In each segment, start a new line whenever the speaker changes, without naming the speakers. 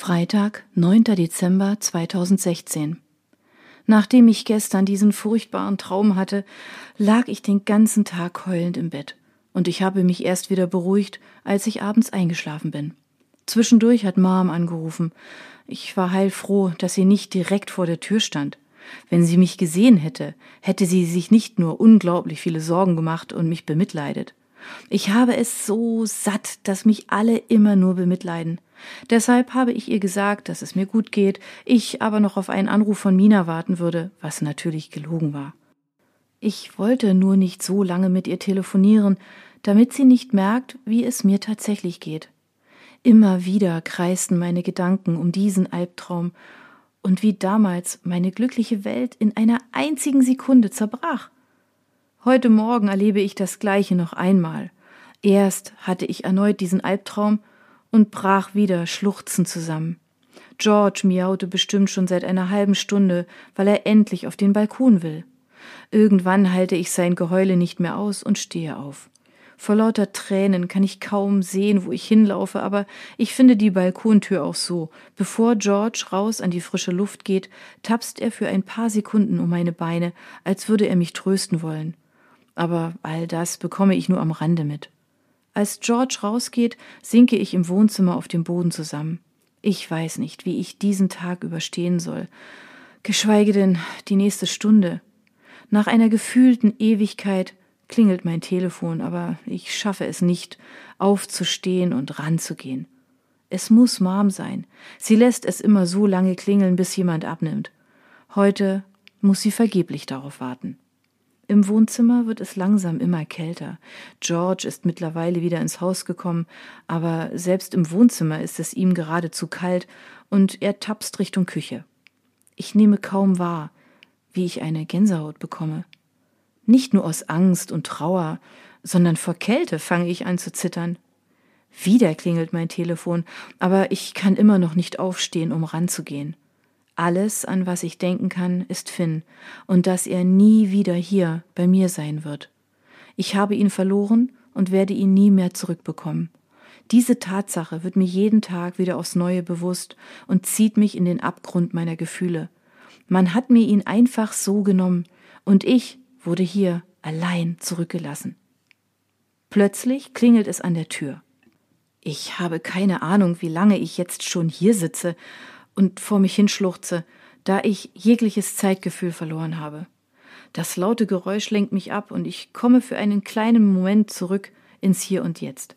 Freitag, 9. Dezember 2016. Nachdem ich gestern diesen furchtbaren Traum hatte, lag ich den ganzen Tag heulend im Bett. Und ich habe mich erst wieder beruhigt, als ich abends eingeschlafen bin. Zwischendurch hat Mom angerufen. Ich war heilfroh, dass sie nicht direkt vor der Tür stand. Wenn sie mich gesehen hätte, hätte sie sich nicht nur unglaublich viele Sorgen gemacht und mich bemitleidet. Ich habe es so satt, dass mich alle immer nur bemitleiden. Deshalb habe ich ihr gesagt, dass es mir gut geht, ich aber noch auf einen Anruf von Mina warten würde, was natürlich gelogen war. Ich wollte nur nicht so lange mit ihr telefonieren, damit sie nicht merkt, wie es mir tatsächlich geht. Immer wieder kreisten meine Gedanken um diesen Albtraum und wie damals meine glückliche Welt in einer einzigen Sekunde zerbrach. Heute Morgen erlebe ich das Gleiche noch einmal. Erst hatte ich erneut diesen Albtraum und brach wieder schluchzend zusammen. George miaute bestimmt schon seit einer halben Stunde, weil er endlich auf den Balkon will. Irgendwann halte ich sein Geheule nicht mehr aus und stehe auf. Vor lauter Tränen kann ich kaum sehen, wo ich hinlaufe, aber ich finde die Balkontür auch so. Bevor George raus an die frische Luft geht, tapst er für ein paar Sekunden um meine Beine, als würde er mich trösten wollen. Aber all das bekomme ich nur am Rande mit. Als George rausgeht, sinke ich im Wohnzimmer auf dem Boden zusammen. Ich weiß nicht, wie ich diesen Tag überstehen soll, geschweige denn die nächste Stunde. Nach einer gefühlten Ewigkeit klingelt mein Telefon, aber ich schaffe es nicht, aufzustehen und ranzugehen. Es muss Mom sein. Sie lässt es immer so lange klingeln, bis jemand abnimmt. Heute muss sie vergeblich darauf warten. Im Wohnzimmer wird es langsam immer kälter. George ist mittlerweile wieder ins Haus gekommen, aber selbst im Wohnzimmer ist es ihm geradezu kalt und er tapst Richtung Küche. Ich nehme kaum wahr, wie ich eine Gänsehaut bekomme. Nicht nur aus Angst und Trauer, sondern vor Kälte fange ich an zu zittern. Wieder klingelt mein Telefon, aber ich kann immer noch nicht aufstehen, um ranzugehen. Alles, an was ich denken kann, ist Finn und dass er nie wieder hier bei mir sein wird. Ich habe ihn verloren und werde ihn nie mehr zurückbekommen. Diese Tatsache wird mir jeden Tag wieder aufs Neue bewusst und zieht mich in den Abgrund meiner Gefühle. Man hat mir ihn einfach so genommen und ich wurde hier allein zurückgelassen. Plötzlich klingelt es an der Tür. Ich habe keine Ahnung, wie lange ich jetzt schon hier sitze und vor mich hinschluchze, da ich jegliches Zeitgefühl verloren habe. Das laute Geräusch lenkt mich ab und ich komme für einen kleinen Moment zurück ins Hier und Jetzt.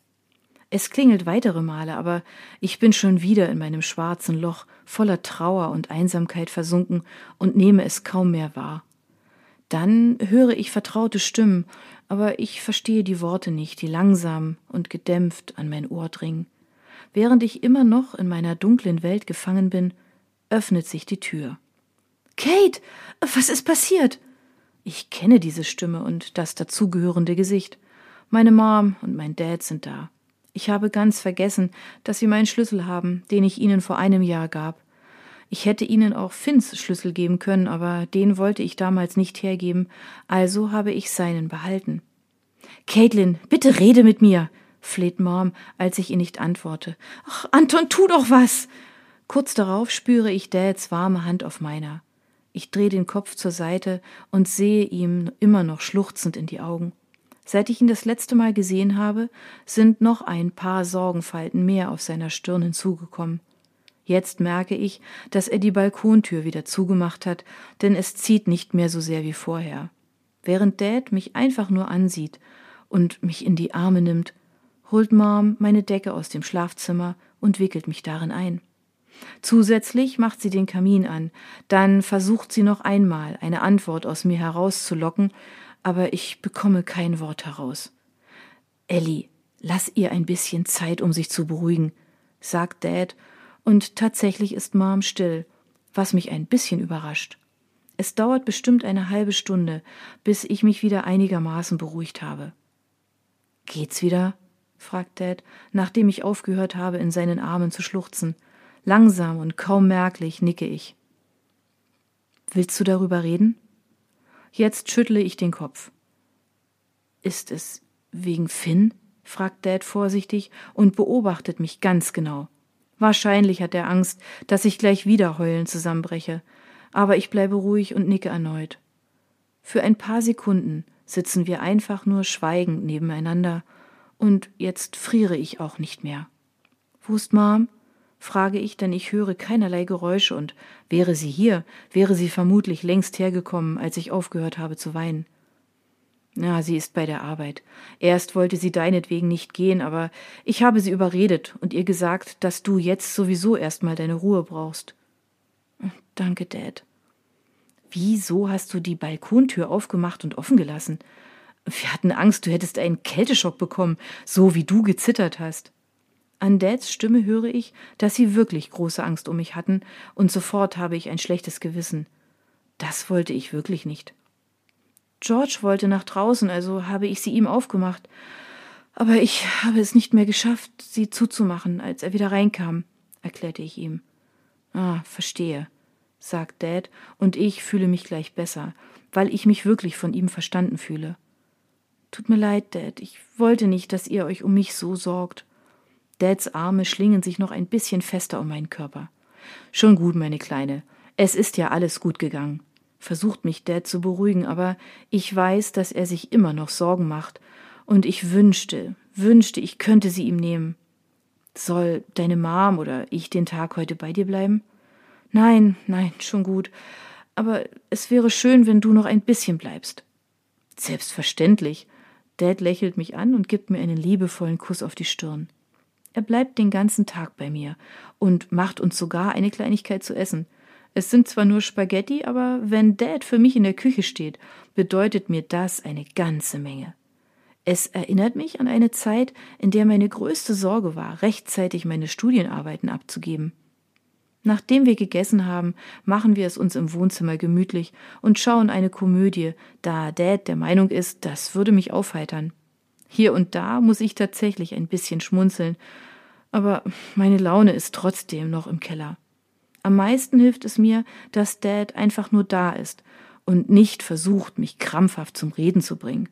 Es klingelt weitere Male, aber ich bin schon wieder in meinem schwarzen Loch voller Trauer und Einsamkeit versunken und nehme es kaum mehr wahr. Dann höre ich vertraute Stimmen, aber ich verstehe die Worte nicht, die langsam und gedämpft an mein Ohr dringen. Während ich immer noch in meiner dunklen Welt gefangen bin, öffnet sich die Tür. Kate, was ist passiert? Ich kenne diese Stimme und das dazugehörende Gesicht. Meine Mom und mein Dad sind da. Ich habe ganz vergessen, dass sie meinen Schlüssel haben, den ich ihnen vor einem Jahr gab. Ich hätte ihnen auch Finns Schlüssel geben können, aber den wollte ich damals nicht hergeben, also habe ich seinen behalten. Caitlin, bitte rede mit mir, fleht Mom, als ich ihr nicht antworte. Ach, Anton, tu doch was! Kurz darauf spüre ich Dads warme Hand auf meiner. Ich drehe den Kopf zur Seite und sehe ihm immer noch schluchzend in die Augen. Seit ich ihn das letzte Mal gesehen habe, sind noch ein paar Sorgenfalten mehr auf seiner Stirn hinzugekommen. Jetzt merke ich, dass er die Balkontür wieder zugemacht hat, denn es zieht nicht mehr so sehr wie vorher. Während Dad mich einfach nur ansieht und mich in die Arme nimmt, holt Mom meine Decke aus dem Schlafzimmer und wickelt mich darin ein. Zusätzlich macht sie den Kamin an, dann versucht sie noch einmal eine Antwort aus mir herauszulocken, aber ich bekomme kein Wort heraus. Ellie, lass ihr ein bisschen Zeit, um sich zu beruhigen, sagt Dad, und tatsächlich ist Mom still, was mich ein bisschen überrascht. Es dauert bestimmt eine halbe Stunde, bis ich mich wieder einigermaßen beruhigt habe. Geht's wieder? Fragt Dad, nachdem ich aufgehört habe, in seinen Armen zu schluchzen. Langsam und kaum merklich nicke ich. Willst du darüber reden? Jetzt schüttle ich den Kopf. Ist es wegen Finn? fragt Dad vorsichtig und beobachtet mich ganz genau. Wahrscheinlich hat er Angst, dass ich gleich wieder heulend zusammenbreche, aber ich bleibe ruhig und nicke erneut. Für ein paar Sekunden sitzen wir einfach nur schweigend nebeneinander, und jetzt friere ich auch nicht mehr. Wo ist Mom? frage ich, denn ich höre keinerlei Geräusche, und wäre sie hier, wäre sie vermutlich längst hergekommen, als ich aufgehört habe zu weinen. Na, sie ist bei der Arbeit. Erst wollte sie deinetwegen nicht gehen, aber ich habe sie überredet und ihr gesagt, dass du jetzt sowieso erstmal deine Ruhe brauchst. Danke, Dad. Wieso hast du die Balkontür aufgemacht und offen gelassen? Wir hatten Angst, du hättest einen Kälteschock bekommen, so wie du gezittert hast. An Dads Stimme höre ich, dass sie wirklich große Angst um mich hatten, und sofort habe ich ein schlechtes Gewissen. Das wollte ich wirklich nicht. George wollte nach draußen, also habe ich sie ihm aufgemacht. Aber ich habe es nicht mehr geschafft, sie zuzumachen, als er wieder reinkam, erklärte ich ihm. Ah, verstehe, sagt Dad, und ich fühle mich gleich besser, weil ich mich wirklich von ihm verstanden fühle. Tut mir leid, Dad, ich wollte nicht, dass ihr euch um mich so sorgt. Dads Arme schlingen sich noch ein bisschen fester um meinen Körper. Schon gut, meine Kleine. Es ist ja alles gut gegangen versucht mich Dad zu beruhigen, aber ich weiß, dass er sich immer noch Sorgen macht, und ich wünschte, wünschte, ich könnte sie ihm nehmen. Soll deine Mom oder ich den Tag heute bei dir bleiben? Nein, nein, schon gut. Aber es wäre schön, wenn du noch ein bisschen bleibst. Selbstverständlich. Dad lächelt mich an und gibt mir einen liebevollen Kuss auf die Stirn. Er bleibt den ganzen Tag bei mir und macht uns sogar eine Kleinigkeit zu essen. Es sind zwar nur Spaghetti, aber wenn Dad für mich in der Küche steht, bedeutet mir das eine ganze Menge. Es erinnert mich an eine Zeit, in der meine größte Sorge war, rechtzeitig meine Studienarbeiten abzugeben. Nachdem wir gegessen haben, machen wir es uns im Wohnzimmer gemütlich und schauen eine Komödie, da Dad der Meinung ist, das würde mich aufheitern. Hier und da muss ich tatsächlich ein bisschen schmunzeln, aber meine Laune ist trotzdem noch im Keller. Am meisten hilft es mir, dass Dad einfach nur da ist und nicht versucht, mich krampfhaft zum Reden zu bringen.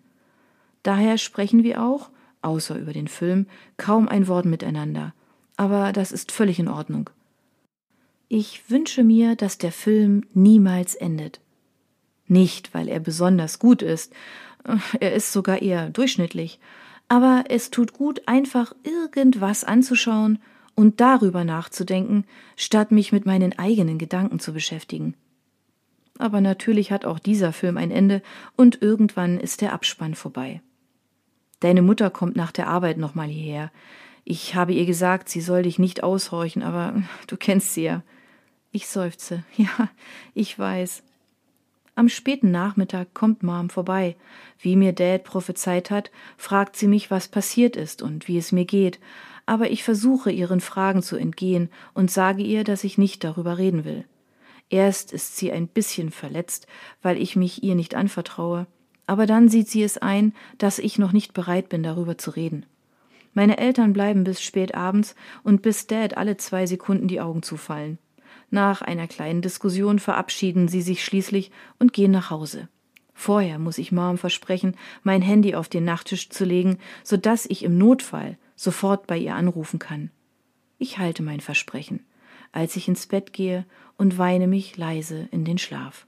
Daher sprechen wir auch, außer über den Film, kaum ein Wort miteinander. Aber das ist völlig in Ordnung. Ich wünsche mir, dass der Film niemals endet. Nicht, weil er besonders gut ist, er ist sogar eher durchschnittlich, aber es tut gut, einfach irgendwas anzuschauen und darüber nachzudenken, statt mich mit meinen eigenen Gedanken zu beschäftigen. Aber natürlich hat auch dieser Film ein Ende und irgendwann ist der Abspann vorbei. Deine Mutter kommt nach der Arbeit nochmal hierher. Ich habe ihr gesagt, sie soll dich nicht aushorchen, aber du kennst sie ja. Ich seufze. Ja, ich weiß. Am späten Nachmittag kommt Mom vorbei. Wie mir Dad prophezeit hat, fragt sie mich, was passiert ist und wie es mir geht, aber ich versuche ihren Fragen zu entgehen und sage ihr, dass ich nicht darüber reden will. Erst ist sie ein bisschen verletzt, weil ich mich ihr nicht anvertraue, aber dann sieht sie es ein, dass ich noch nicht bereit bin, darüber zu reden. Meine Eltern bleiben bis spät abends und bis Dad alle zwei Sekunden die Augen zufallen. Nach einer kleinen Diskussion verabschieden sie sich schließlich und gehen nach Hause. Vorher muss ich Mom versprechen, mein Handy auf den Nachttisch zu legen, so dass ich im Notfall sofort bei ihr anrufen kann. Ich halte mein Versprechen, als ich ins Bett gehe und weine mich leise in den Schlaf.